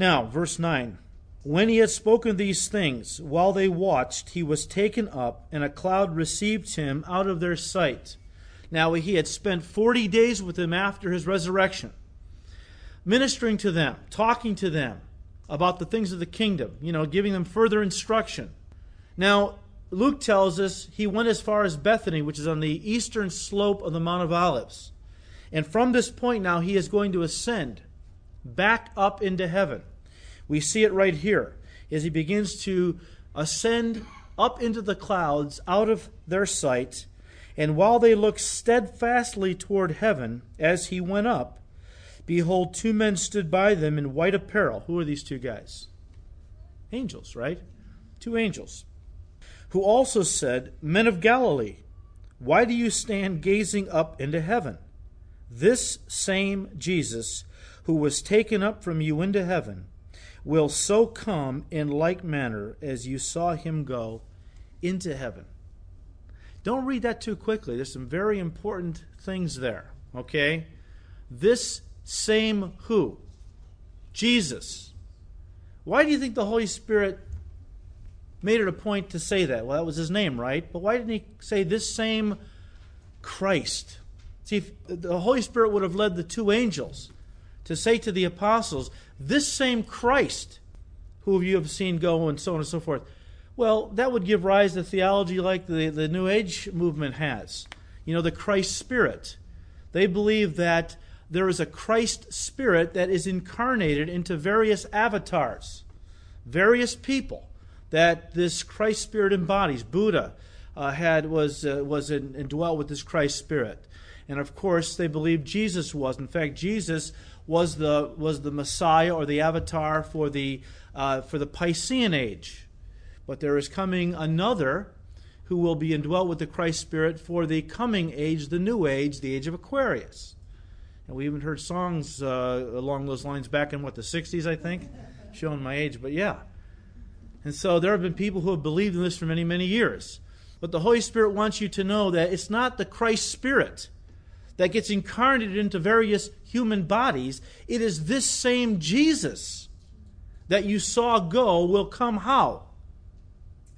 Now, verse 9. When he had spoken these things, while they watched, he was taken up, and a cloud received him out of their sight. Now, he had spent 40 days with them after his resurrection, ministering to them, talking to them about the things of the kingdom, you know, giving them further instruction. Now, Luke tells us he went as far as Bethany, which is on the eastern slope of the Mount of Olives. And from this point now, he is going to ascend back up into heaven. We see it right here as he begins to ascend up into the clouds out of their sight. And while they looked steadfastly toward heaven as he went up, behold, two men stood by them in white apparel. Who are these two guys? Angels, right? Two angels who also said, Men of Galilee, why do you stand gazing up into heaven? This same Jesus, who was taken up from you into heaven, will so come in like manner as you saw him go into heaven. Don't read that too quickly. There's some very important things there, okay? This same who? Jesus. Why do you think the Holy Spirit made it a point to say that. Well, that was his name, right? But why didn't he say this same Christ? See, if the Holy Spirit would have led the two angels to say to the apostles, This same Christ, who you have seen go, and so on and so forth. Well, that would give rise to theology like the, the New Age movement has. You know, the Christ Spirit. They believe that there is a Christ Spirit that is incarnated into various avatars, various people that this Christ Spirit embodies. Buddha uh, had was uh, was in, indwelt with this Christ Spirit, and of course they believe Jesus was. In fact, Jesus was the was the Messiah or the Avatar for the uh, for the Piscean age, but there is coming another who will be indwelt with the Christ Spirit for the coming age, the new age, the age of Aquarius. And we even heard songs uh, along those lines back in what the '60s, I think, showing my age. But yeah, and so there have been people who have believed in this for many, many years. But the Holy Spirit wants you to know that it's not the Christ Spirit that gets incarnated into various human bodies. It is this same Jesus that you saw go will come how?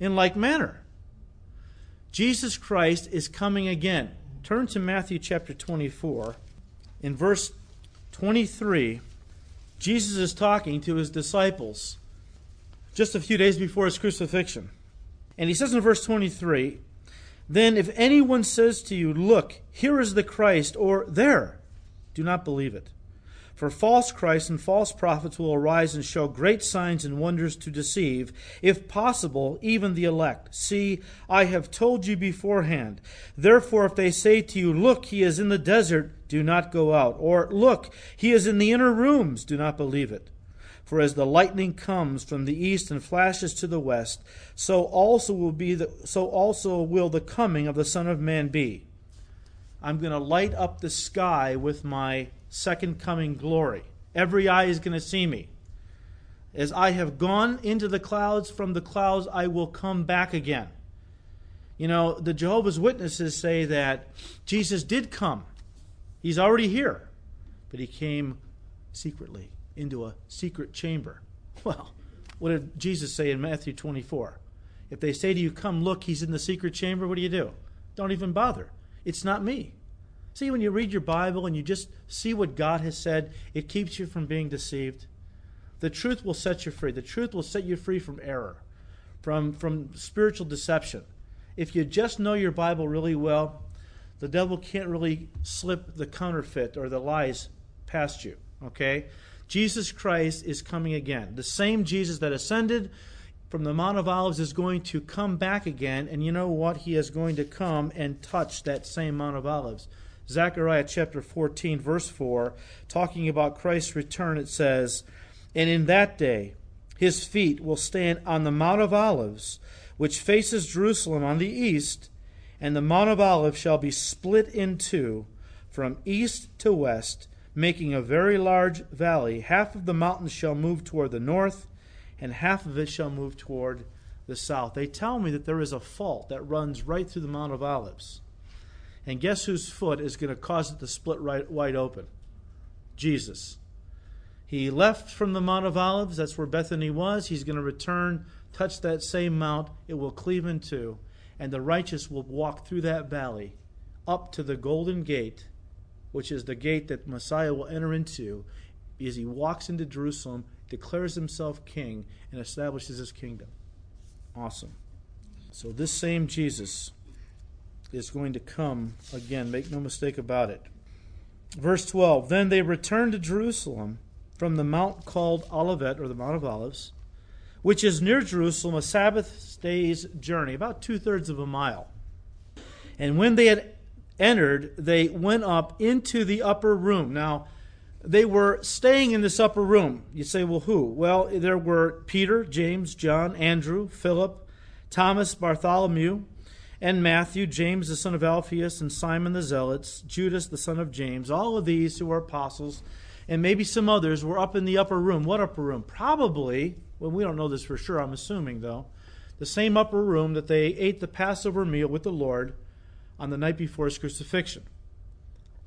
In like manner. Jesus Christ is coming again. Turn to Matthew chapter 24. In verse 23, Jesus is talking to his disciples just a few days before his crucifixion. And he says in verse 23 Then if anyone says to you, Look, here is the Christ, or there, do not believe it. For false Christs and false prophets will arise and show great signs and wonders to deceive, if possible, even the elect. See, I have told you beforehand. Therefore, if they say to you, Look, he is in the desert, do not go out. Or, Look, he is in the inner rooms, do not believe it. For as the lightning comes from the east and flashes to the west, so also will be the, so also will the coming of the Son of Man be. I'm going to light up the sky with my second coming glory. Every eye is going to see me. As I have gone into the clouds, from the clouds I will come back again. You know, the Jehovah's Witnesses say that Jesus did come. He's already here, but he came secretly into a secret chamber. Well, what did Jesus say in Matthew 24? If they say to you, Come look, he's in the secret chamber, what do you do? Don't even bother. It's not me. See, when you read your Bible and you just see what God has said, it keeps you from being deceived. The truth will set you free. The truth will set you free from error, from, from spiritual deception. If you just know your Bible really well, the devil can't really slip the counterfeit or the lies past you. Okay? Jesus Christ is coming again. The same Jesus that ascended from the Mount of Olives is going to come back again. And you know what? He is going to come and touch that same Mount of Olives. Zechariah chapter 14, verse 4, talking about Christ's return, it says, And in that day his feet will stand on the Mount of Olives, which faces Jerusalem on the east, and the Mount of Olives shall be split in two from east to west making a very large valley. Half of the mountains shall move toward the north, and half of it shall move toward the south. They tell me that there is a fault that runs right through the Mount of Olives. And guess whose foot is going to cause it to split right wide open? Jesus. He left from the Mount of Olives. That's where Bethany was. He's going to return, touch that same mount. It will cleave in two. And the righteous will walk through that valley up to the golden gate, which is the gate that Messiah will enter into as he walks into Jerusalem, declares himself king, and establishes his kingdom. Awesome. So, this same Jesus is going to come again. Make no mistake about it. Verse 12 Then they returned to Jerusalem from the mount called Olivet, or the Mount of Olives, which is near Jerusalem, a Sabbath day's journey, about two thirds of a mile. And when they had entered, they went up into the upper room. Now, they were staying in this upper room. You say, well, who? Well, there were Peter, James, John, Andrew, Philip, Thomas, Bartholomew, and Matthew, James the son of Alphaeus, and Simon the Zealots, Judas the son of James. All of these who were apostles, and maybe some others, were up in the upper room. What upper room? Probably, well, we don't know this for sure, I'm assuming, though, the same upper room that they ate the Passover meal with the Lord on the night before his crucifixion.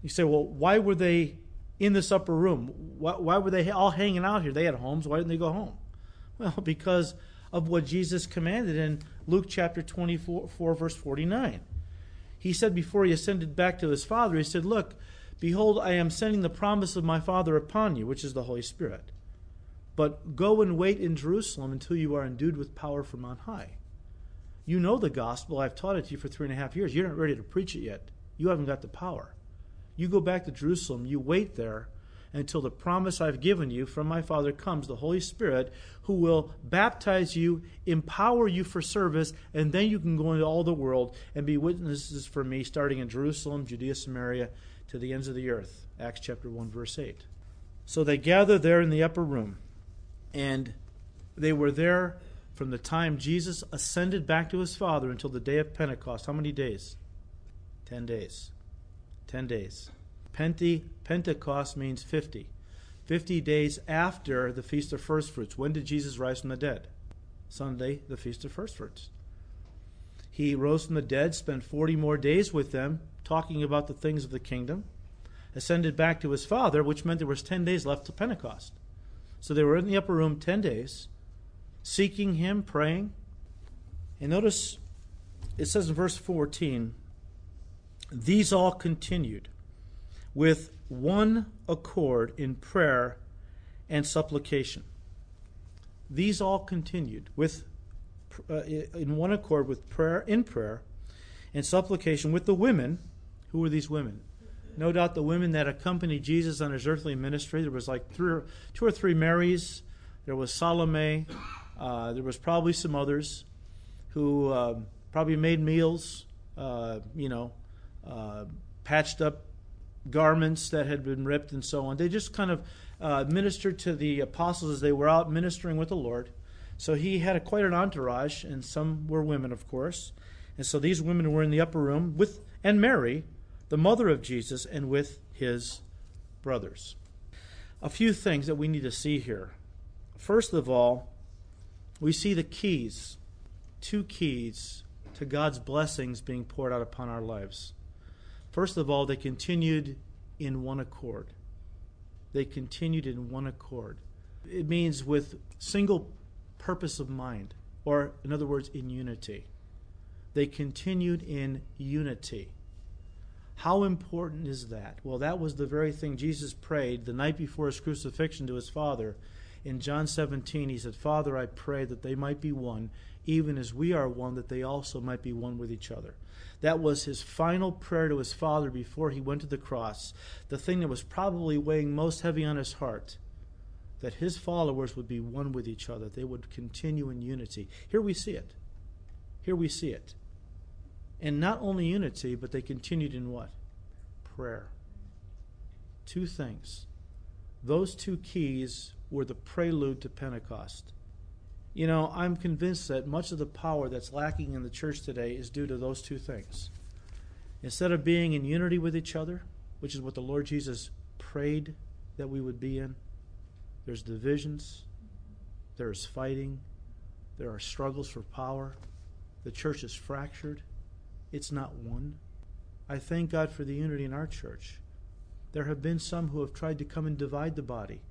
You say, well, why were they in this upper room? Why, why were they all hanging out here? They had homes. Why didn't they go home? Well, because of what Jesus commanded in Luke chapter 24, 4, verse 49. He said before he ascended back to his Father, He said, Look, behold, I am sending the promise of my Father upon you, which is the Holy Spirit. But go and wait in Jerusalem until you are endued with power from on high. You know the gospel. I've taught it to you for three and a half years. You're not ready to preach it yet. You haven't got the power. You go back to Jerusalem, you wait there until the promise I've given you from my Father comes, the Holy Spirit, who will baptize you, empower you for service, and then you can go into all the world and be witnesses for me, starting in Jerusalem, Judea, Samaria, to the ends of the earth. Acts chapter 1, verse 8. So they gathered there in the upper room, and they were there from the time Jesus ascended back to his Father until the day of Pentecost. How many days? Ten days. Ten days. Pente, Pentecost means 50. 50 days after the Feast of First Fruits. When did Jesus rise from the dead? Sunday, the Feast of First Fruits. He rose from the dead, spent 40 more days with them, talking about the things of the kingdom, ascended back to his Father, which meant there was 10 days left to Pentecost. So they were in the upper room 10 days, seeking him, praying. And notice it says in verse 14, these all continued with one accord in prayer and supplication. These all continued with uh, in one accord with prayer in prayer and supplication with the women. Who were these women? No doubt the women that accompanied Jesus on his earthly ministry. There was like three or, two or three Marys. There was Salome. Uh, there was probably some others who uh, probably made meals. Uh, you know, uh, patched up garments that had been ripped and so on. They just kind of uh, ministered to the apostles as they were out ministering with the Lord. So he had a, quite an entourage, and some were women, of course. And so these women were in the upper room with and Mary, the mother of Jesus, and with his brothers. A few things that we need to see here. First of all, we see the keys, two keys to God's blessings being poured out upon our lives. First of all, they continued in one accord. They continued in one accord. It means with single purpose of mind, or in other words, in unity. They continued in unity. How important is that? Well, that was the very thing Jesus prayed the night before his crucifixion to his Father. In John 17, he said, Father, I pray that they might be one, even as we are one, that they also might be one with each other. That was his final prayer to his Father before he went to the cross. The thing that was probably weighing most heavy on his heart that his followers would be one with each other. They would continue in unity. Here we see it. Here we see it. And not only unity, but they continued in what? Prayer. Two things. Those two keys were the prelude to Pentecost. You know, I'm convinced that much of the power that's lacking in the church today is due to those two things. Instead of being in unity with each other, which is what the Lord Jesus prayed that we would be in, there's divisions, there is fighting, there are struggles for power. The church is fractured, it's not one. I thank God for the unity in our church. There have been some who have tried to come and divide the body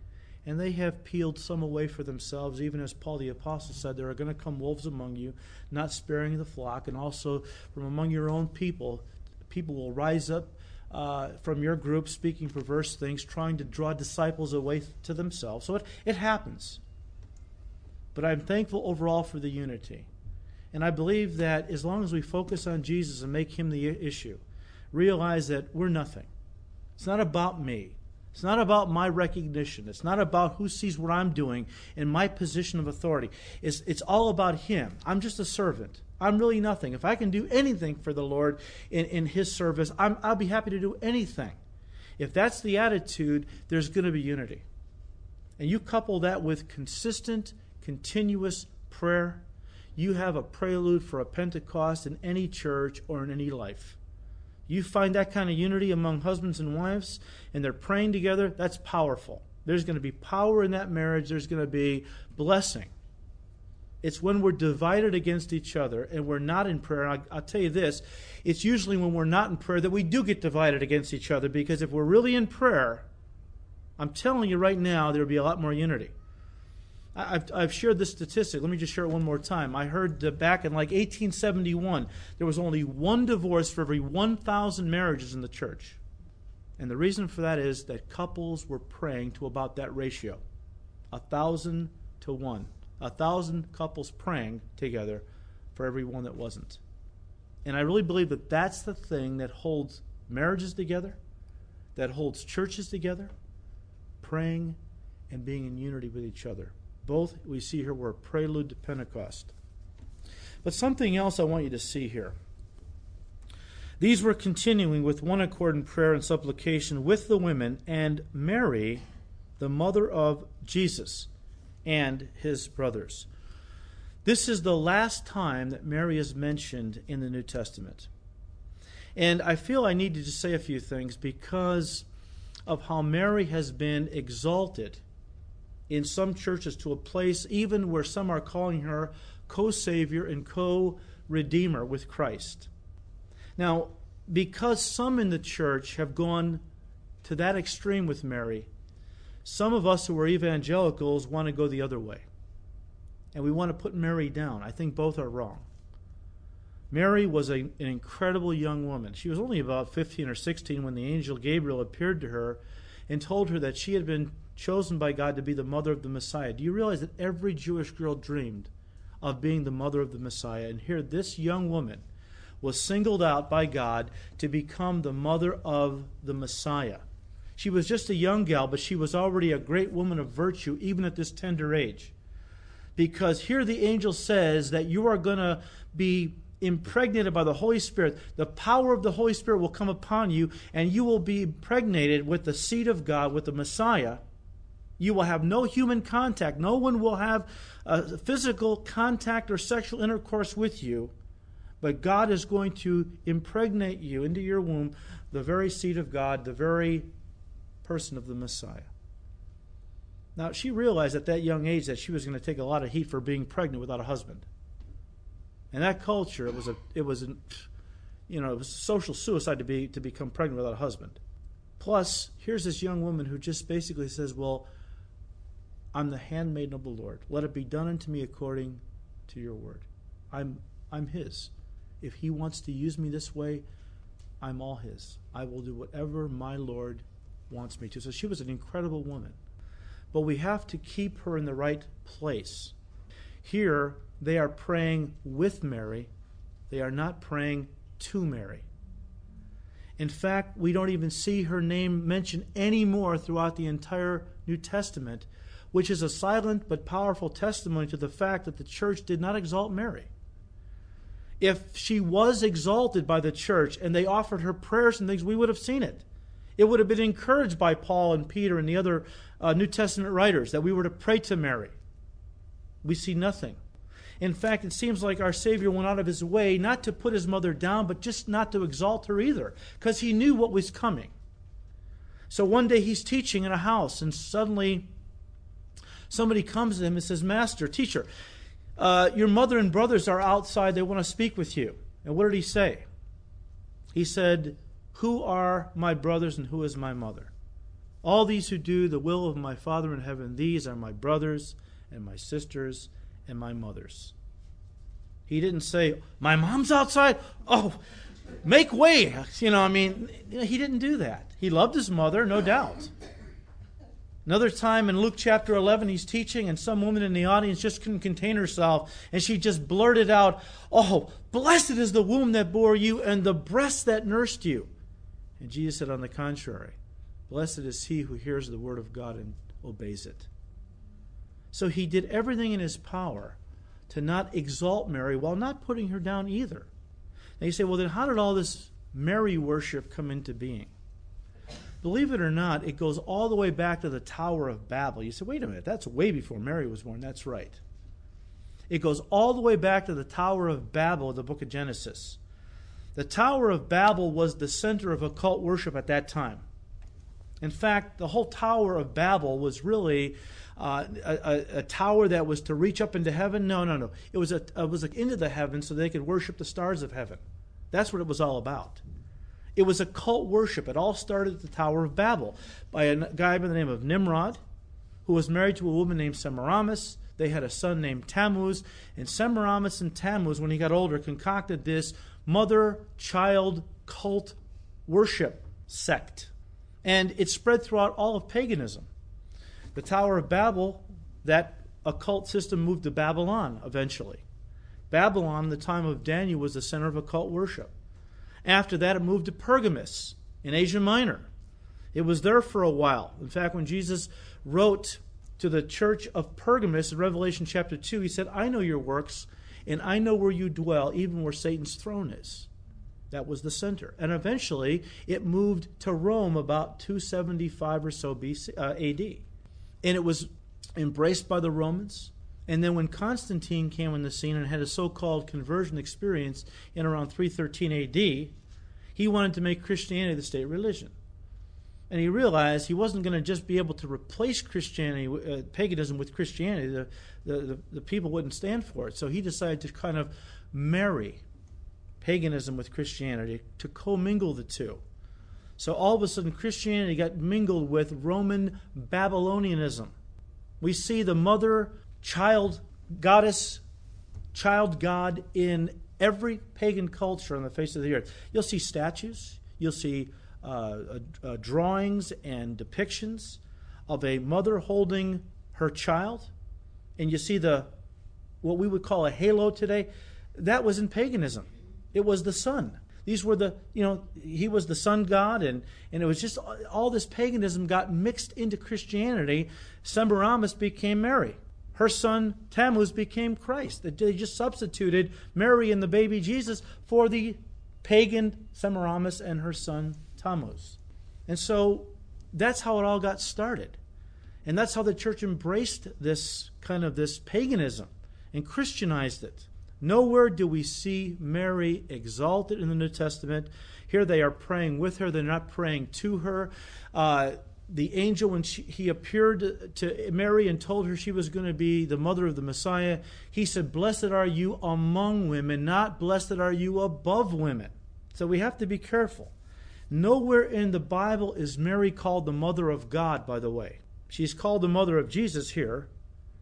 and they have peeled some away for themselves, even as Paul the Apostle said, There are going to come wolves among you, not sparing the flock, and also from among your own people, people will rise up uh, from your group speaking perverse things, trying to draw disciples away to themselves. So it, it happens. But I'm thankful overall for the unity. And I believe that as long as we focus on Jesus and make him the issue, realize that we're nothing. It's not about me. It's not about my recognition. It's not about who sees what I'm doing in my position of authority. It's, it's all about Him. I'm just a servant. I'm really nothing. If I can do anything for the Lord in, in His service, I'm, I'll be happy to do anything. If that's the attitude, there's going to be unity. And you couple that with consistent, continuous prayer, you have a prelude for a Pentecost in any church or in any life. You find that kind of unity among husbands and wives, and they're praying together, that's powerful. There's going to be power in that marriage, there's going to be blessing. It's when we're divided against each other and we're not in prayer. I'll, I'll, tell you this it's usually when we're not in prayer that we do get divided against each other because if we're really in prayer, I'm telling you right now, there'll be a lot more unity. I've, I've shared this statistic. Let me just share it one more time. I heard back in like 1871, there was only one divorce for every 1,000 marriages in the church. And the reason for that is that couples were praying to about that ratio a thousand to one. A thousand couples praying together for every one that wasn't. And I really believe that that's the thing that holds marriages together, that holds churches together, praying and being in unity with each other. Both we see here were a prelude to Pentecost. But something else I want you to see here. These were continuing with one accord in prayer and supplication with the women and Mary, the mother of Jesus, and his brothers. This is the last time that Mary is mentioned in the New Testament. And I feel I need to just say a few things because of how Mary has been exalted in some churches to a place even where some are calling her co savior and co redeemer with Christ. Now, because some in the church have gone to that extreme with Mary, some of us who are evangelicals want to go the other way. And we want to put Mary down. I think both are wrong. Mary was a, an incredible young woman. She was only about 15 or 16 when the angel Gabriel appeared to her and told her that she had been chosen by God to be the mother of the Messiah. Do you realize that every Jewish girl dreamed of being the mother of the Messiah? And here, this young woman was singled out by God to become the mother of the Messiah. She was just a young gal, but she was already a great woman of virtue, even at this tender age. Because here the angel says that you are going to be impregnated by the Holy Spirit, the power of the Holy Spirit will come upon you, and you will be impregnated with the seed of God, with the Messiah. You will have no human contact. No one will have a physical contact or sexual intercourse with you. But God is going to impregnate you into your womb, the very seed of God, the very person of the Messiah. Now, she realized at that young age that she was going to take a lot of heat for being pregnant without a husband. In that culture, it was a it was an, you know it was social suicide to be to become pregnant without a husband. Plus, here's this young woman who just basically says, "Well, I'm the handmaiden of the Lord. Let it be done unto me according to your word. I'm I'm His. If He wants to use me this way, I'm all His. I will do whatever my Lord wants me to." So she was an incredible woman, but we have to keep her in the right place. Here, they are praying with Mary, they are not praying to Mary. In fact, we don't even see her name mentioned anymore throughout the entire New Testament, which is a silent but powerful testimony to the fact that the church did not exalt Mary. If she was exalted by the church and they offered her prayers and things, we would have seen it. It would have been encouraged by Paul and Peter and the other uh, New Testament writers that we were to pray to Mary. We see nothing. In fact, it seems like our Savior went out of his way not to put his mother down, but just not to exalt her either, because he knew what was coming. So one day he's teaching in a house, and suddenly somebody comes to him and says, Master, teacher, uh, your mother and brothers are outside. They want to speak with you. And what did he say? He said, Who are my brothers and who is my mother? All these who do the will of my Father in heaven, these are my brothers and my sisters and my mothers. He didn't say, My mom's outside. Oh, make way. You know, I mean, he didn't do that. He loved his mother, no doubt. Another time in Luke chapter 11, he's teaching, and some woman in the audience just couldn't contain herself, and she just blurted out, Oh, blessed is the womb that bore you and the breast that nursed you. And Jesus said, On the contrary, blessed is he who hears the word of God and obeys it. So he did everything in his power to not exalt Mary while not putting her down either. Now you say, well, then how did all this Mary worship come into being? Believe it or not, it goes all the way back to the Tower of Babel. You say, wait a minute, that's way before Mary was born. That's right. It goes all the way back to the Tower of Babel, the book of Genesis. The Tower of Babel was the center of occult worship at that time. In fact, the whole Tower of Babel was really uh, a, a, tower that was to reach up into heaven. No, no, no. It was a, it was into the heavens so they could worship the stars of heaven. That's what it was all about. It was a cult worship. It all started at the Tower of Babel by a guy by the name of Nimrod, who was married to a woman named Semiramis. They had a son named Tammuz, and Semiramis and Tammuz, when he got older, concocted this mother-child cult worship sect, and it spread throughout all of paganism. The Tower of Babel, that occult system moved to Babylon eventually. Babylon, the time of Daniel, was the center of occult worship. After that, it moved to Pergamus in Asia Minor. It was there for a while. In fact, when Jesus wrote to the church of Pergamus in Revelation chapter 2, he said, I know your works, and I know where you dwell, even where Satan's throne is. That was the center. And eventually, it moved to Rome about 275 or so BC, uh, AD and it was embraced by the Romans. And then when Constantine came on the scene and had a so called conversion experience in around 313 AD, he wanted to make Christianity the state religion. And he realized he wasn't going to just be able to replace Christianity, uh, paganism with Christianity. The, the, the, the people wouldn't stand for it. So he decided to kind of marry paganism with Christianity, to commingle the two. So all of a sudden, Christianity got mingled with Roman Babylonianism. We see the mother, child, goddess, child god in every pagan culture on the face of the earth. You'll see statues, you'll see uh, uh, uh, drawings and depictions of a mother holding her child, and you see the what we would call a halo today. That was in paganism. It was the sun. These were the, you know, he was the sun god, and, and it was just all this paganism got mixed into Christianity. Semiramis became Mary. Her son Tammuz became Christ. They just substituted Mary and the baby Jesus for the pagan Semiramis and her son Tammuz. And so that's how it all got started. And that's how the church embraced this kind of this paganism and Christianized it. Nowhere do we see Mary exalted in the New Testament. Here they are praying with her, they're not praying to her. Uh, the angel, when she, he appeared to Mary and told her she was going to be the mother of the Messiah, he said, Blessed are you among women, not blessed are you above women. So we have to be careful. Nowhere in the Bible is Mary called the mother of God, by the way. She's called the mother of Jesus here.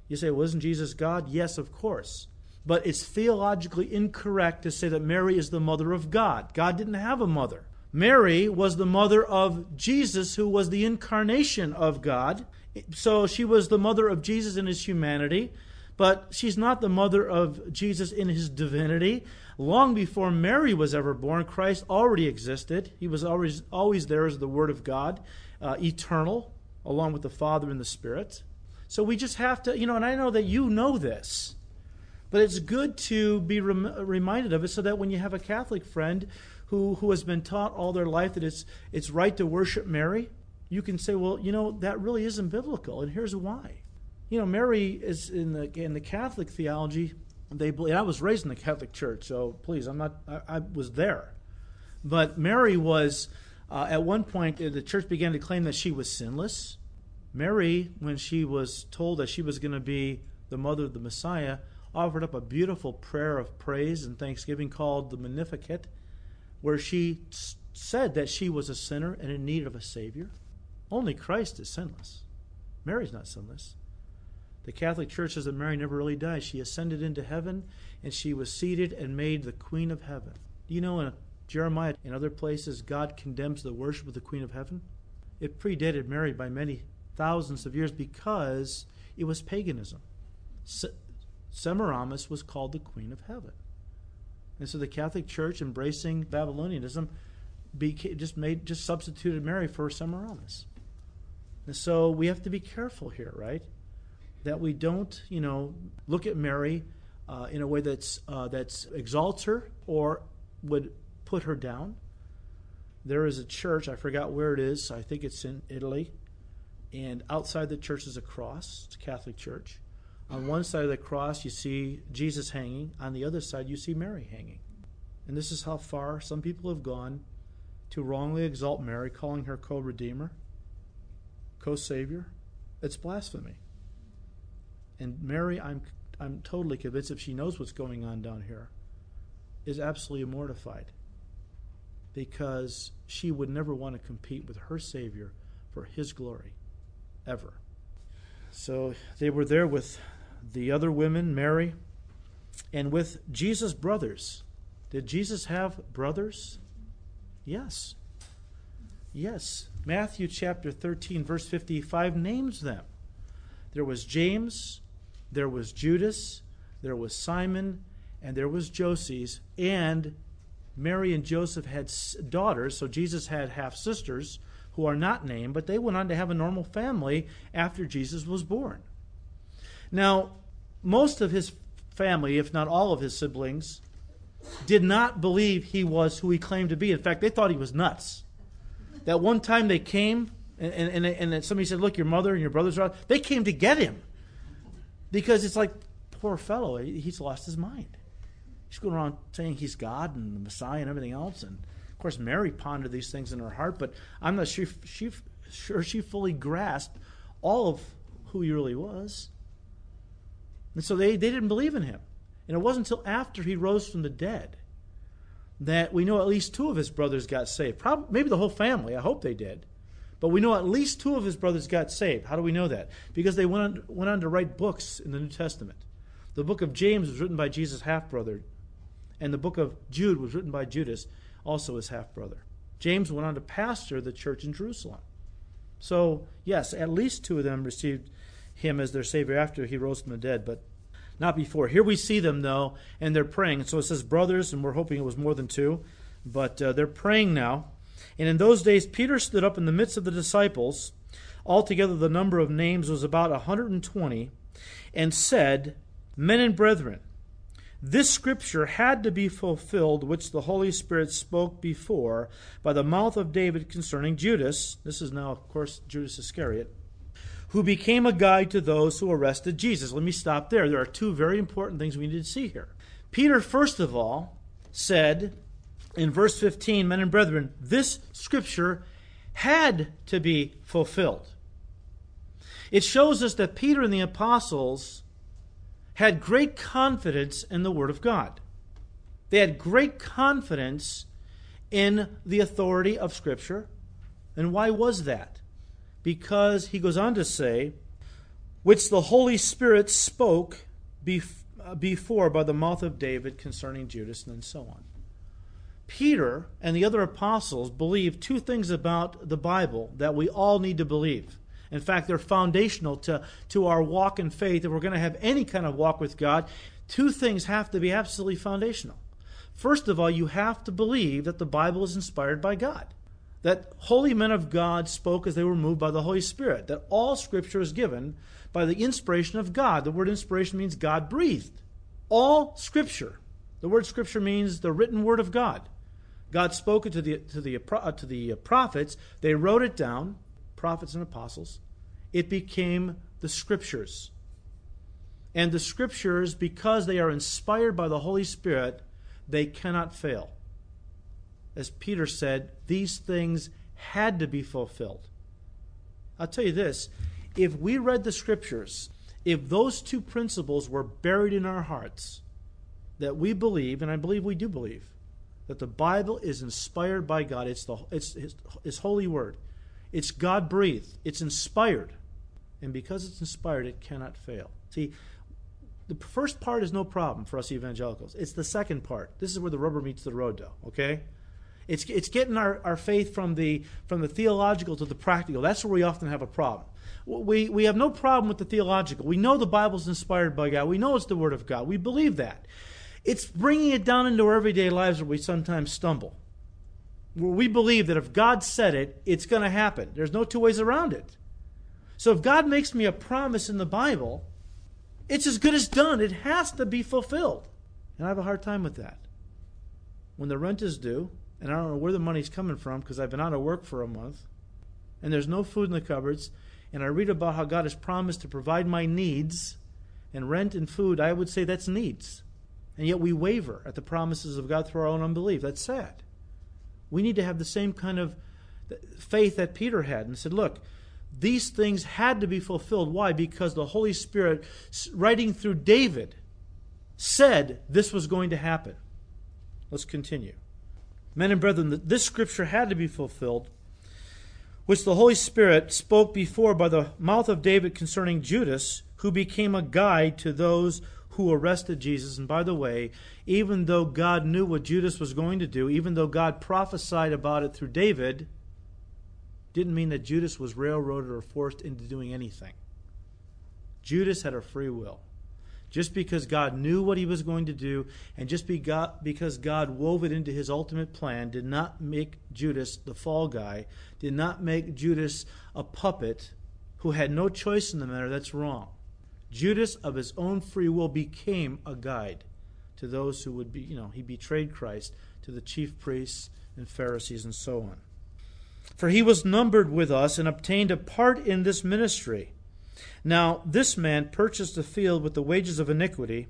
You say, wasn't Jesus God? Yes, of course but it's theologically incorrect to say that Mary is the mother of God. God didn't have a mother. Mary was the mother of Jesus, who was the incarnation of God. So she was the mother of Jesus in his humanity, but she's not the mother of Jesus in his divinity. Long before Mary was ever born, Christ already existed. He was always, always there as the Word of God, uh, eternal, along with the Father and the Spirit. So we just have to, you know, and I know that you know this. But it's good to be rem- reminded of it so that when you have a Catholic friend who, who has been taught all their life that it's, it's right to worship Mary, you can say, well, you know, that really isn't biblical, and here's why. You know, Mary is in the, in the Catholic theology, they believe, I was raised in the Catholic Church, so please, I'm not, I, I was there. But Mary was, uh, at one point, uh, the church began to claim that she was sinless. Mary, when she was told that she was going to be the mother of the Messiah, offered up a beautiful prayer of praise and thanksgiving called the Magnificat, where she said that she was a sinner and in need of a Savior. Only Christ is sinless. Mary's not sinless. The Catholic Church says that Mary never really died. She ascended into heaven and she was seated and made the Queen of Heaven. Do you know in Jeremiah and other places God condemns the worship of the Queen of Heaven? It predated Mary by many thousands of years because it was paganism. Semiramis was called the Queen of Heaven. And so the Catholic Church, embracing Babylonianism, just made just substituted Mary for Semiramis. And so we have to be careful here, right? That we don't, you know, look at Mary uh, in a way that's uh, that's exalts her or would put her down. There is a church, I forgot where it is. I think it's in Italy, and outside the church is a cross. It's a Catholic church. On one side of the cross, you see Jesus hanging. On the other side, you see Mary hanging. And this is how far some people have gone to wrongly exalt Mary, calling her co redeemer, co savior. It's blasphemy. And Mary, I'm, I'm totally convinced if she knows what's going on down here, is absolutely mortified because she would never want to compete with her Savior for his glory, ever. So they were there with the other women, Mary, and with Jesus' brothers. Did Jesus have brothers? Yes. Yes. Matthew chapter 13, verse 55 names them. There was James, there was Judas, there was Simon, and there was Joses, and Mary and Joseph had daughters, so Jesus had half sisters who are not named, but they went on to have a normal family after Jesus was born. Now, most of his family, if not all of his siblings, did not believe he was who he claimed to be. In fact, they thought he was nuts. That one time they came, and, and, and somebody said, Look, your mother and your brothers are out. They came to get him. Because it's like, poor fellow, he's lost his mind. He's going around saying he's God and the Messiah and everything else. And course, Mary pondered these things in her heart, but I'm not sure she, sure she fully grasped all of who he really was. And so they, they didn't believe in him. And it wasn't until after he rose from the dead that we know at least two of his brothers got saved. Probably, maybe the whole family. I hope they did. But we know at least two of his brothers got saved. How do we know that? Because they went on, went on to write books in the New Testament. The book of James was written by Jesus' half brother, and the book of Jude was written by Judas, also his half brother. James went on to pastor the church in Jerusalem. So, yes, at least two of them received him as their Savior after he rose from the dead, but not before. Here we see them, though, and they're praying. So it says brothers, and we're hoping it was more than two, but uh, they're praying now. And in those days, Peter stood up in the midst of the disciples. Altogether, the number of names was about a 120, and said, Men and brethren, this scripture had to be fulfilled, which the Holy Spirit spoke before by the mouth of David concerning Judas. This is now, of course, Judas Iscariot who became a guide to those who arrested Jesus. Let me stop there. There are two very important things we need to see here. Peter, first of all, said in verse 15, Men and brethren, this scripture had to be fulfilled. It shows us that Peter and the apostles had great confidence in the Word of God. They had great confidence in the authority of Scripture. And why was that? because he goes on to say, which the Holy Spirit spoke uh, before by the mouth of David concerning Judas, and so on. Peter and the other apostles believed two things about the Bible that we all need to believe. In fact, they're foundational to, to our walk in faith. If we're going to have any kind of walk with God, two things have to be absolutely foundational. First of all, you have to believe that the Bible is inspired by God that holy men of God spoke as they were moved by the Holy Spirit, that all Scripture is given by the inspiration of God. The word inspiration means God breathed. All Scripture. The word Scripture means the written word of God. God spoke it to the, to the, uh, to the prophets. They wrote it down, prophets and apostles. It became the Scriptures. And the Scriptures, because they are inspired by the Holy Spirit, they cannot fail as Peter said, these things had to be fulfilled. I'll tell you this if we read the scriptures, if those two principles were buried in our hearts, that we believe, and I believe we do believe, that the Bible is inspired by God, it's, the, it's his, his holy word. It's God breathed, it's inspired. And because it's inspired, it cannot fail. See, the first part is no problem for us evangelicals. It's the second part. This is where the rubber meets the road, though, okay? It's, it's getting our, our faith from the, from the theological to the practical. That's where we often have a problem. We, we have no problem with the theological. We know the Bible's inspired by God. We know it's the Word of God. We believe that. It's bringing it down into our everyday lives where we sometimes stumble. We believe that if God said it, it's going to happen. There's no two ways around it. So if God makes me a promise in the Bible, it's as good as done. It has to be fulfilled. And I have a hard time with that. When the rent is due, and I don't know where the money's coming from because I've been out of work for a month, and there's no food in the cupboards, and I read about how God has promised to provide my needs, and rent and food, I would say that's needs. And yet we waver at the promises of God through our own unbelief. That's sad. We need to have the same kind of faith that Peter had and said, look, these things had to be fulfilled. Why? Because the Holy Spirit, writing through David, said this was going to happen. Let's continue. Men and brethren, this scripture had to be fulfilled, which the Holy Spirit spoke before by the mouth of David concerning Judas, who became a guide to those who arrested Jesus. And by the way, even though God knew what Judas was going to do, even though God prophesied about it through David, didn't mean that Judas was railroaded or forced into doing anything. Judas had a free will. Just because God knew what he was going to do, and just because God wove it into his ultimate plan, did not make Judas the fall guy, did not make Judas a puppet who had no choice in the matter. That's wrong. Judas, of his own free will, became a guide to those who would be, you know, he betrayed Christ to the chief priests and Pharisees and so on. For he was numbered with us and obtained a part in this ministry. Now, this man purchased a field with the wages of iniquity,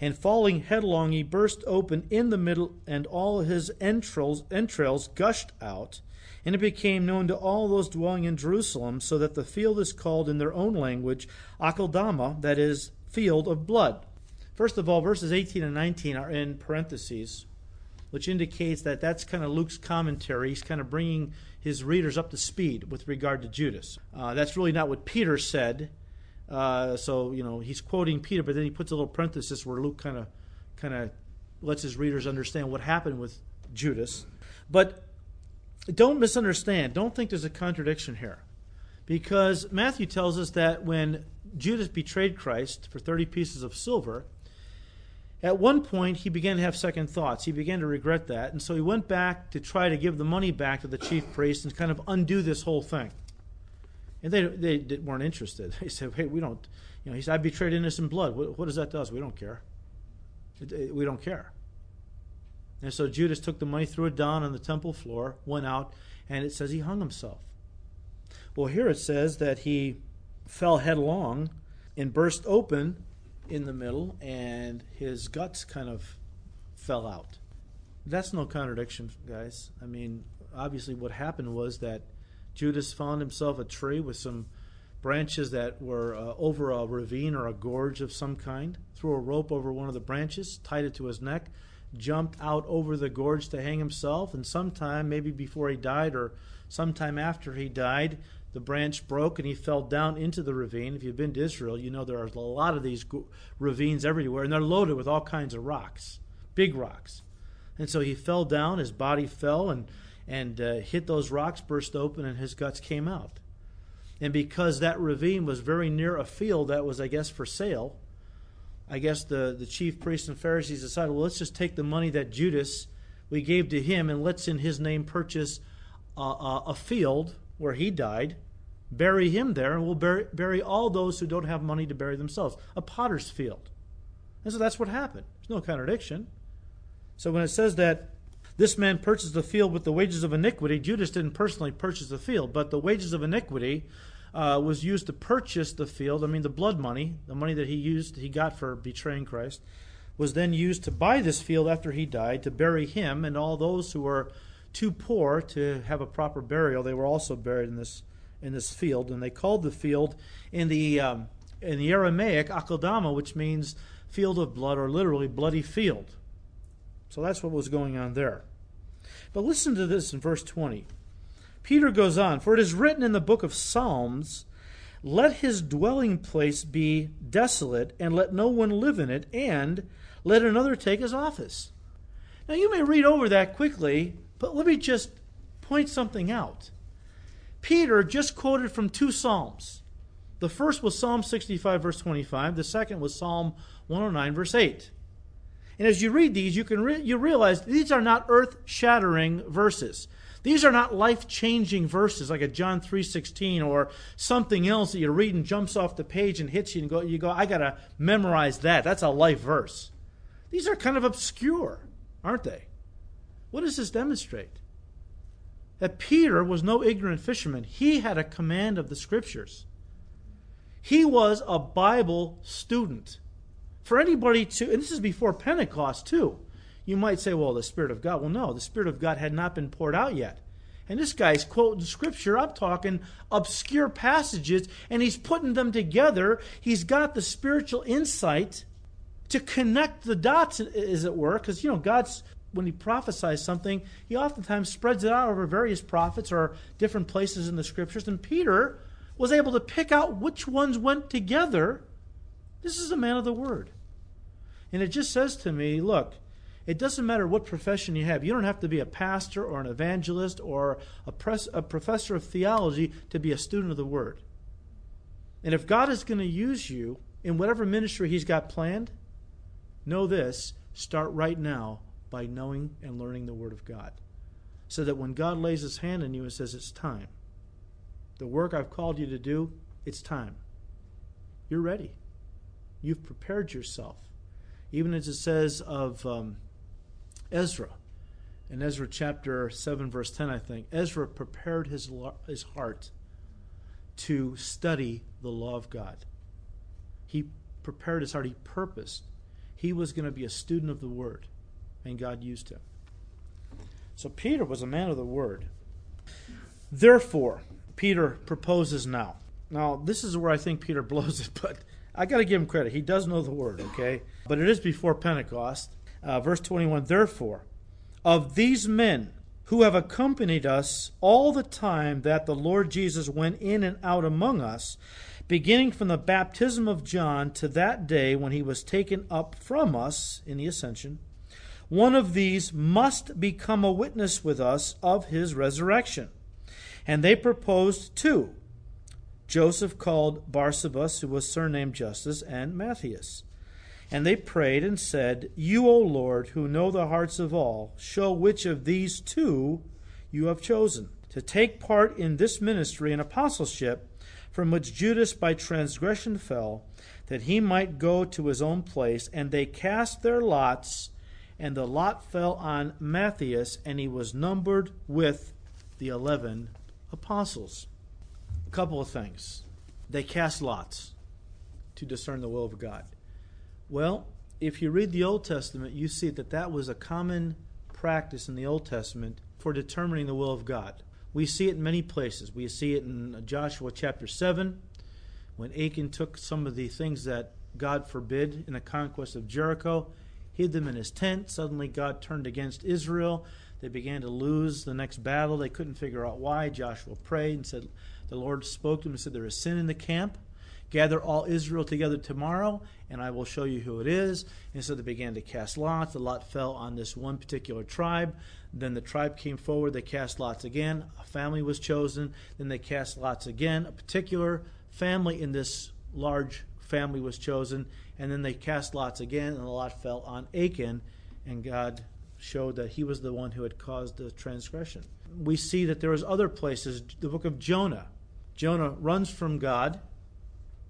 and falling headlong, he burst open in the middle, and all his entrails, entrails gushed out. And it became known to all those dwelling in Jerusalem, so that the field is called in their own language Akeldama, that is, field of blood. First of all, verses 18 and 19 are in parentheses, which indicates that that's kind of Luke's commentary. He's kind of bringing his readers up to speed with regard to Judas. Uh, that's really not what Peter said. Uh, so you know he's quoting Peter, but then he puts a little parenthesis where Luke kind of kind of lets his readers understand what happened with Judas. But don't misunderstand. Don't think there's a contradiction here, because Matthew tells us that when Judas betrayed Christ for thirty pieces of silver, at one point, he began to have second thoughts. He began to regret that. And so he went back to try to give the money back to the chief priest and kind of undo this whole thing. And they, they weren't interested. They said, hey, we don't, you know, he said, I betrayed innocent blood. What, what does that to us? We don't care. We don't care. And so Judas took the money, threw it down on the temple floor, went out, and it says he hung himself. Well, here it says that he fell headlong and burst open in the middle, and his guts kind of fell out. That's no contradiction, guys. I mean, obviously, what happened was that Judas found himself a tree with some branches that were uh, over a ravine or a gorge of some kind, threw a rope over one of the branches, tied it to his neck, jumped out over the gorge to hang himself, and sometime, maybe before he died or sometime after he died, the branch broke and he fell down into the ravine. If you've been to Israel, you know there are a lot of these ravines everywhere, and they're loaded with all kinds of rocks, big rocks. And so he fell down, his body fell and, and uh, hit those rocks, burst open, and his guts came out. And because that ravine was very near a field that was, I guess, for sale, I guess the, the chief priests and Pharisees decided, well, let's just take the money that Judas we gave to him and let's in his name purchase a, a, a field where he died, bury him there, and we'll bury, bury all those who don't have money to bury themselves. A potter's field. And so that's what happened. There's no contradiction. So when it says that this man purchased the field with the wages of iniquity, Judas didn't personally purchase the field, but the wages of iniquity uh, was used to purchase the field. I mean, the blood money, the money that he used, he got for betraying Christ, was then used to buy this field after he died, to bury him and all those who were too poor to have a proper burial. They were also buried in this in this field, and they called the field in the um, in the Aramaic Akeldama, which means field of blood, or literally bloody field. So that's what was going on there. But listen to this in verse 20. Peter goes on, For it is written in the book of Psalms, Let his dwelling place be desolate, and let no one live in it, and let another take his office. Now you may read over that quickly, but let me just point something out. Peter just quoted from two Psalms. The first was Psalm 65, verse 25. The second was Psalm 109, verse 8. And as you read these, you can re- you realize these are not earth-shattering verses. These are not life-changing verses like a John 3:16 or something else that you read and jumps off the page and hits you and go you go I got to memorize that. That's a life verse. These are kind of obscure, aren't they? What does this demonstrate? That Peter was no ignorant fisherman. He had a command of the scriptures. He was a Bible student. For anybody to, and this is before Pentecost too, you might say, well, the Spirit of God. Well, no, the Spirit of God had not been poured out yet. And this guy's quoting scripture. I'm talking obscure passages, and he's putting them together. He's got the spiritual insight to connect the dots, as it were, because, you know, God's, when he prophesies something, he oftentimes spreads it out over various prophets or different places in the scriptures. And Peter was able to pick out which ones went together. This is a man of the word. And it just says to me, look, it doesn't matter what profession you have. You don't have to be a pastor or an evangelist or a, pres- a professor of theology to be a student of the word. And if God is going to use you in whatever ministry He's got planned, know this start right now by knowing and learning the Word of God. So that when God lays His hand on you and says, It's time, the work I've called you to do, it's time. You're ready. You've prepared yourself. Even as it says of um, Ezra, in Ezra chapter 7, verse 10, I think, Ezra prepared his, his heart to study the law of God. He prepared his heart, he purposed. He was going to be a student of the word, and God used him. So Peter was a man of the word. Therefore, Peter proposes now. Now, this is where I think Peter blows it, but I got to give him credit. He does know the word, okay? But it is before Pentecost. Uh, verse 21 Therefore, of these men who have accompanied us all the time that the Lord Jesus went in and out among us, beginning from the baptism of John to that day when he was taken up from us in the ascension, one of these must become a witness with us of his resurrection. And they proposed two Joseph called Barsabas, who was surnamed Justus, and Matthias. And they prayed and said, You, O Lord, who know the hearts of all, show which of these two you have chosen to take part in this ministry and apostleship from which Judas by transgression fell, that he might go to his own place. And they cast their lots, and the lot fell on Matthias, and he was numbered with the eleven apostles. A couple of things. They cast lots to discern the will of God. Well, if you read the Old Testament, you see that that was a common practice in the Old Testament for determining the will of God. We see it in many places. We see it in Joshua chapter 7, when Achan took some of the things that God forbid in the conquest of Jericho, hid them in his tent. Suddenly, God turned against Israel. They began to lose the next battle. They couldn't figure out why. Joshua prayed and said, the Lord spoke to him and said, There is sin in the camp. Gather all Israel together tomorrow, and I will show you who it is. And so they began to cast lots. The lot fell on this one particular tribe. Then the tribe came forward. They cast lots again. A family was chosen. Then they cast lots again. A particular family in this large family was chosen. And then they cast lots again, and the lot fell on Achan. And God showed that he was the one who had caused the transgression. We see that there was other places. The book of Jonah Jonah runs from God,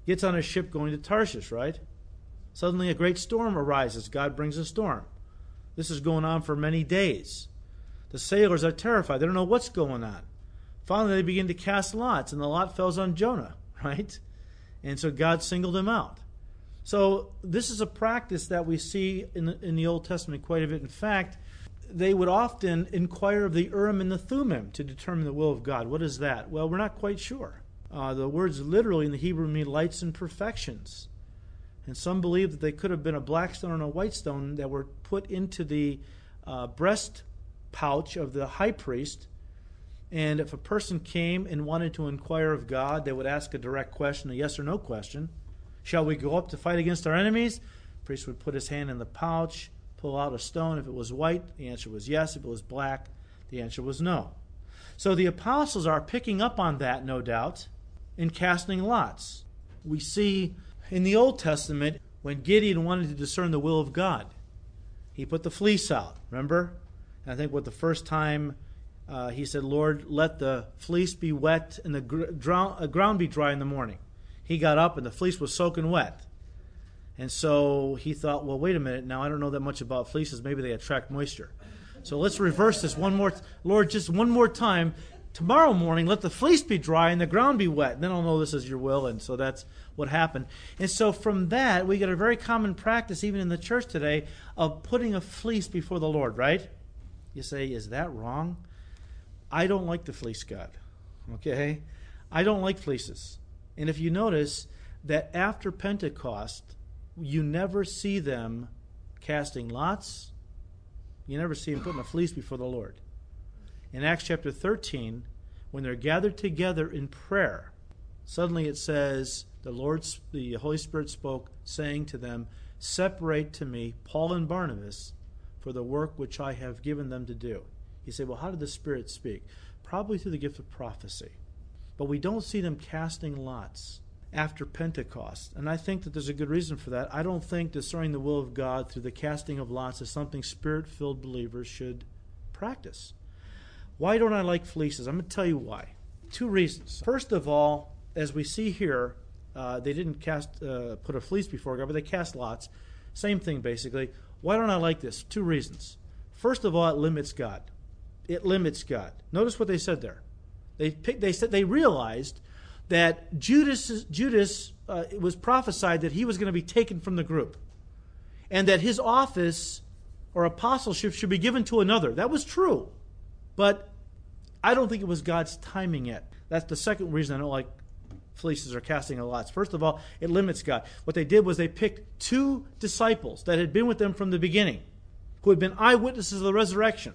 gets on a ship going to Tarshish, right? Suddenly a great storm arises. God brings a storm. This is going on for many days. The sailors are terrified. They don't know what's going on. Finally, they begin to cast lots, and the lot falls on Jonah, right? And so God singled him out. So this is a practice that we see in the, in the Old Testament quite a bit. In fact, they would often inquire of the Urim and the Thummim to determine the will of God. What is that? Well, we're not quite sure. Uh, the words literally in the Hebrew mean lights and perfections. And some believe that they could have been a black stone and a white stone that were put into the uh, breast pouch of the high priest And if a person came and wanted to inquire of God, they would ask a direct question, a yes or no question. Shall we go up to fight against our enemies? The priest would put his hand in the pouch, pull out a stone. If it was white, the answer was yes. If it was black, the answer was no. So the apostles are picking up on that, no doubt, in casting lots. We see in the Old Testament when Gideon wanted to discern the will of God, he put the fleece out, remember? And I think what the first time uh, he said, Lord, let the fleece be wet and the gr- drown, uh, ground be dry in the morning. He got up and the fleece was soaking wet. And so he thought, well, wait a minute. Now, I don't know that much about fleeces. Maybe they attract moisture. So let's reverse this one more. T- Lord, just one more time. Tomorrow morning, let the fleece be dry and the ground be wet. And then I'll know this is your will. And so that's what happened. And so from that, we get a very common practice, even in the church today, of putting a fleece before the Lord, right? You say, is that wrong? I don't like the fleece God. Okay? I don't like fleeces. And if you notice that after Pentecost, you never see them casting lots, you never see them putting a fleece before the Lord. In Acts chapter 13, when they're gathered together in prayer, suddenly it says, the Lord, the Holy Spirit spoke, saying to them, Separate to me Paul and Barnabas for the work which I have given them to do. You say, well, how did the Spirit speak? Probably through the gift of prophecy. But we don't see them casting lots after Pentecost. And I think that there's a good reason for that. I don't think discerning the will of God through the casting of lots is something spirit filled believers should practice. Why don't I like fleeces? I'm going to tell you why. Two reasons. First of all, as we see here, uh, they didn't cast uh, put a fleece before God, but they cast lots. Same thing, basically. Why don't I like this? Two reasons. First of all, it limits God it limits God. Notice what they said there. They picked, they said they realized that Judas Judas uh, was prophesied that he was going to be taken from the group, and that his office or apostleship should be given to another. That was true, but I don't think it was God's timing yet. That's the second reason I don't like fleeces or casting of lots. First of all, it limits God. What they did was they picked two disciples that had been with them from the beginning, who had been eyewitnesses of the resurrection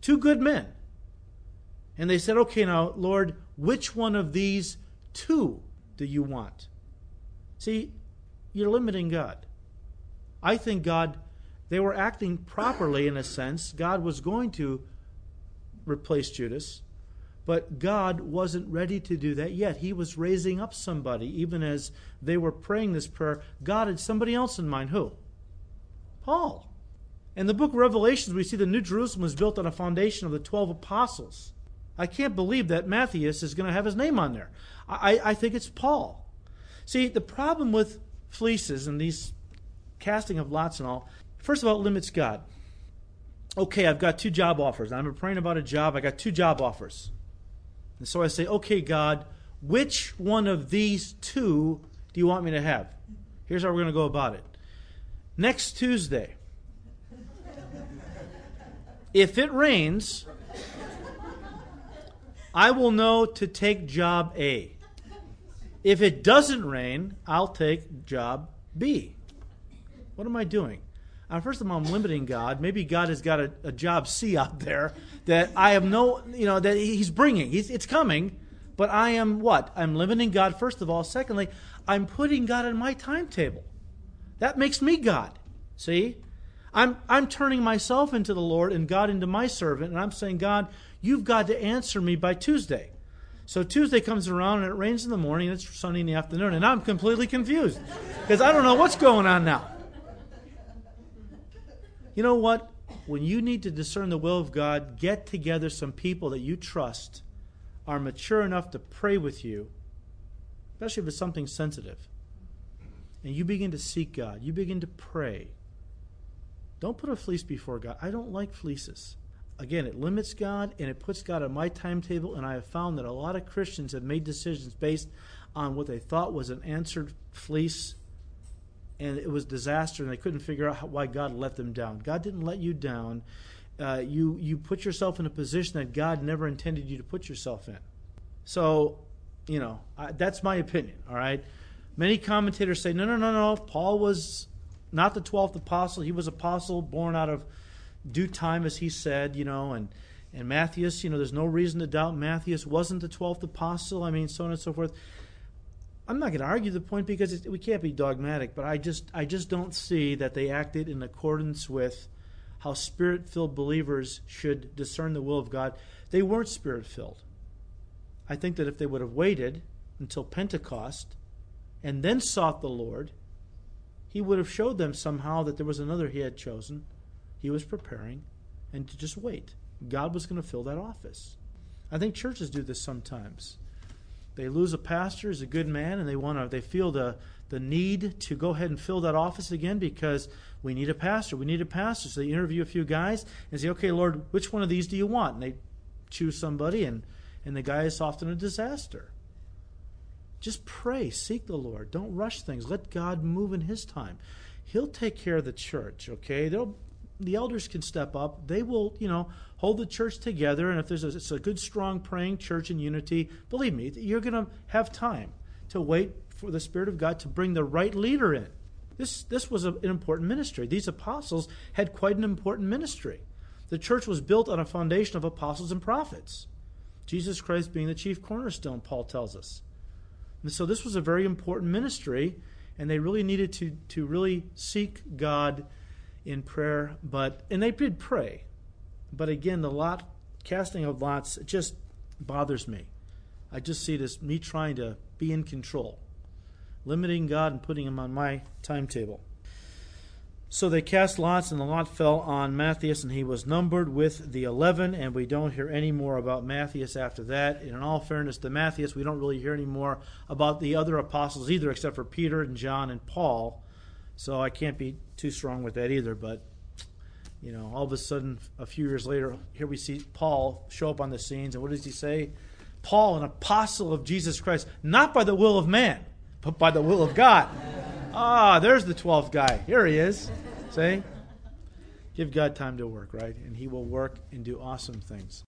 Two good men. And they said, Okay, now, Lord, which one of these two do you want? See, you're limiting God. I think God, they were acting properly in a sense. God was going to replace Judas, but God wasn't ready to do that yet. He was raising up somebody. Even as they were praying this prayer, God had somebody else in mind. Who? Paul. In the book of Revelations, we see the New Jerusalem was built on a foundation of the 12 apostles. I can't believe that Matthias is going to have his name on there. I, I think it's Paul. See, the problem with fleeces and these casting of lots and all, first of all, it limits God. Okay, I've got two job offers. I'm praying about a job. I got two job offers. And so I say, okay, God, which one of these two do you want me to have? Here's how we're going to go about it. Next Tuesday, if it rains, I will know to take job A. If it doesn't rain, I'll take job B. What am I doing? Uh, first of all, I'm limiting God. Maybe God has got a, a, job C out there that I have no, you know, that He's bringing. He's, it's coming, but I am what? I'm limiting God, first of all. Secondly, I'm putting God in my timetable. That makes me God. See? I'm, I'm turning myself into the Lord and God into my servant, and I'm saying, God, you've got to answer me by Tuesday. So Tuesday comes around and it rains in the morning and it's sunny in the afternoon, and I'm completely confused because I don't know what's going on now. You know what? When you need to discern the will of God, get together some people that you trust are mature enough to pray with you, especially if it's something sensitive. And you begin to seek God, you begin to pray. Don't put a fleece before God. I don't like fleeces. Again, it limits God and it puts God on my timetable, and I have found that a lot of Christians have made decisions based on what they thought was an answered fleece, and it was disaster, and they couldn't figure out how, why God let them down. God didn't let you down. Uh, you you put yourself in a position that God never intended you to put yourself in. So, you know, I, that's my opinion. All right. Many commentators say, no, no, no, no. Paul was not the 12th apostle. He was apostle born out of due time, as he said, you know, and, And Matthias, you know, there's no reason to doubt Matthias wasn't the 12th apostle. I mean, so on and so forth. I'm not going to argue the point because we can't be dogmatic, but I just I just don't see that they acted in accordance with how spirit-filled believers should discern the will of God. They weren't spirit-filled. I think that if they would have waited until Pentecost and then sought the Lord, he would have showed them somehow that there was another he had chosen. He was preparing and to just wait. God was going to fill that office. I think churches do this sometimes. They lose a pastor as a good man, and they want to. They feel the the need to go ahead and fill that office again because we need a pastor. We need a pastor. So they interview a few guys and say, "Okay, Lord, which one of these do you want?" And they choose somebody, and and the guy is often a disaster. Just pray, seek the Lord. Don't rush things. Let God move in His time. He'll take care of the church. Okay, They'll, the elders can step up. They will, you know, hold the church together. And if there's a, it's a good, strong, praying church in unity, believe me, you're going to have time to wait for the Spirit of God to bring the right leader in. This, this was an important ministry. These apostles had quite an important ministry. The church was built on a foundation of apostles and prophets. Jesus Christ being the chief cornerstone, Paul tells us. And so this was a very important ministry, and they really needed to, to really seek God in prayer. But and they did pray. But again, the lot casting of lots just bothers me. I just see it as me trying to be in control, limiting God and putting him on my timetable. So they cast lots, and the lot fell on Matthias, and he was numbered with the eleven. And we don't hear any more about Matthias after that. In all fairness to Matthias, we don't really hear any more about the other apostles either, except for Peter and John and Paul. So I can't be too strong with that either. But you know, all of a sudden, a few years later, here we see Paul show up on the scenes, and what does he say? Paul, an apostle of Jesus Christ, not by the will of man, but by the will of God. Ah, there's the 12th guy. Here he is. See? Give God time to work, right? And he will work and do awesome things.